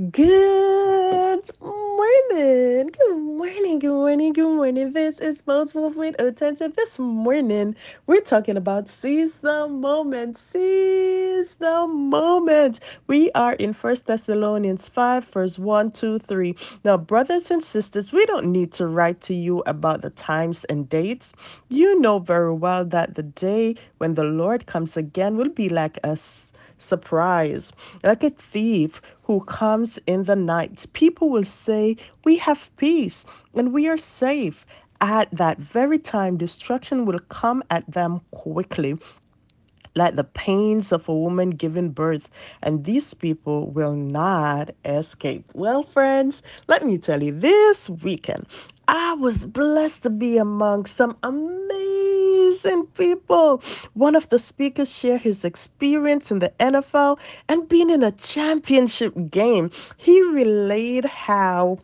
Good morning. Good morning. Good morning. Good morning. This is Bones with Attention. This morning, we're talking about seize the moment. Seize the moment. We are in First Thessalonians 5, verse 1, 2, 3. Now, brothers and sisters, we don't need to write to you about the times and dates. You know very well that the day when the Lord comes again will be like us surprise, like a thief who comes in the night. People will say, We have peace and we are safe. At that very time, destruction will come at them quickly like the pains of a woman giving birth, and these people will not escape. Well, friends, let me tell you, this weekend I was blessed to be among some amazing people. One of the speakers shared his experience in the NFL and being in a championship game. He relayed how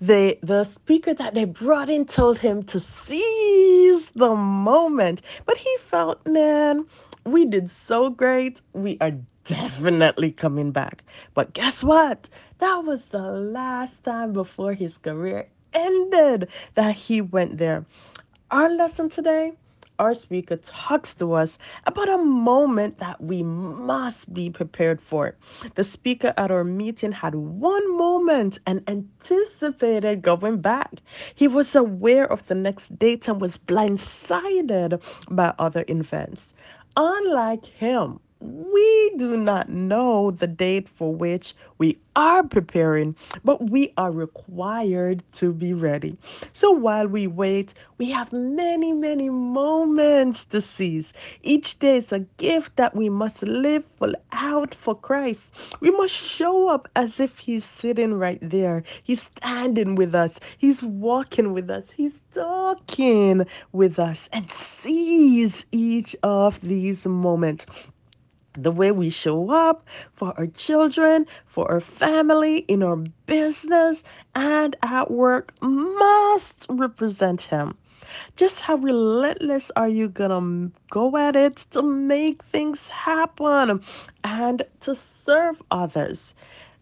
the the speaker that they brought in told him to seize the moment. But he felt man we did so great. We are definitely coming back. But guess what? That was the last time before his career ended that he went there our lesson today our speaker talks to us about a moment that we must be prepared for. The speaker at our meeting had one moment and anticipated going back. He was aware of the next date and was blindsided by other events. Unlike him, we do not know the date for which we are preparing, but we are required to be ready. So while we wait, we have many, many moments to seize. Each day is a gift that we must live full out for Christ. We must show up as if He's sitting right there. He's standing with us. He's walking with us. He's talking with us and seize each of these moments the way we show up for our children, for our family, in our business, and at work must represent Him. Just how relentless are you gonna go at it to make things happen and to serve others?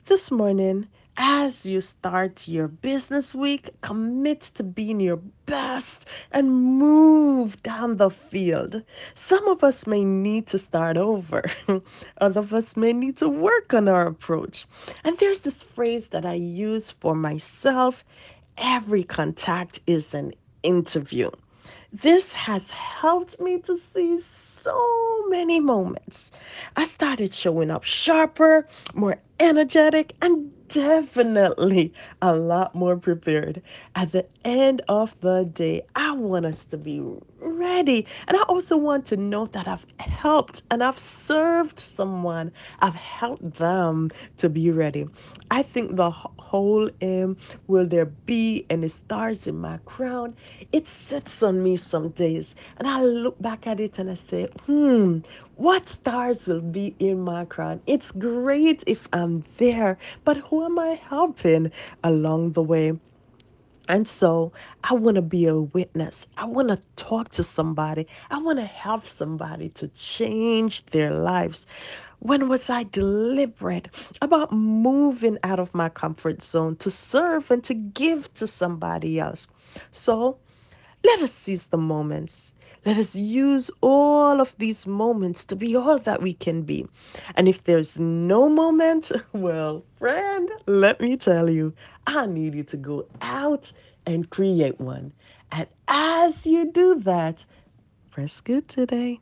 This morning, as you start your business week, commit to being your best and move down the field. Some of us may need to start over, other of us may need to work on our approach. And there's this phrase that I use for myself every contact is an interview. This has helped me to see so many moments. I started showing up sharper, more energetic, and definitely a lot more prepared. At the end of the day, I want us to be ready. And I also want to know that I've helped and I've served someone. I've helped them to be ready. I think the whole aim will there be any stars in my crown? It sits on me some days. And I look back at it and I say, hmm, what stars will be in my crown? It's great if I'm there, but who am I helping along the way? And so I want to be a witness. I want to talk to somebody. I want to help somebody to change their lives. When was I deliberate about moving out of my comfort zone to serve and to give to somebody else? So let us seize the moments. Let us use all of these moments to be all that we can be. And if there's no moment, well, friend, let me tell you, I need you to go out and create one. And as you do that, press good today.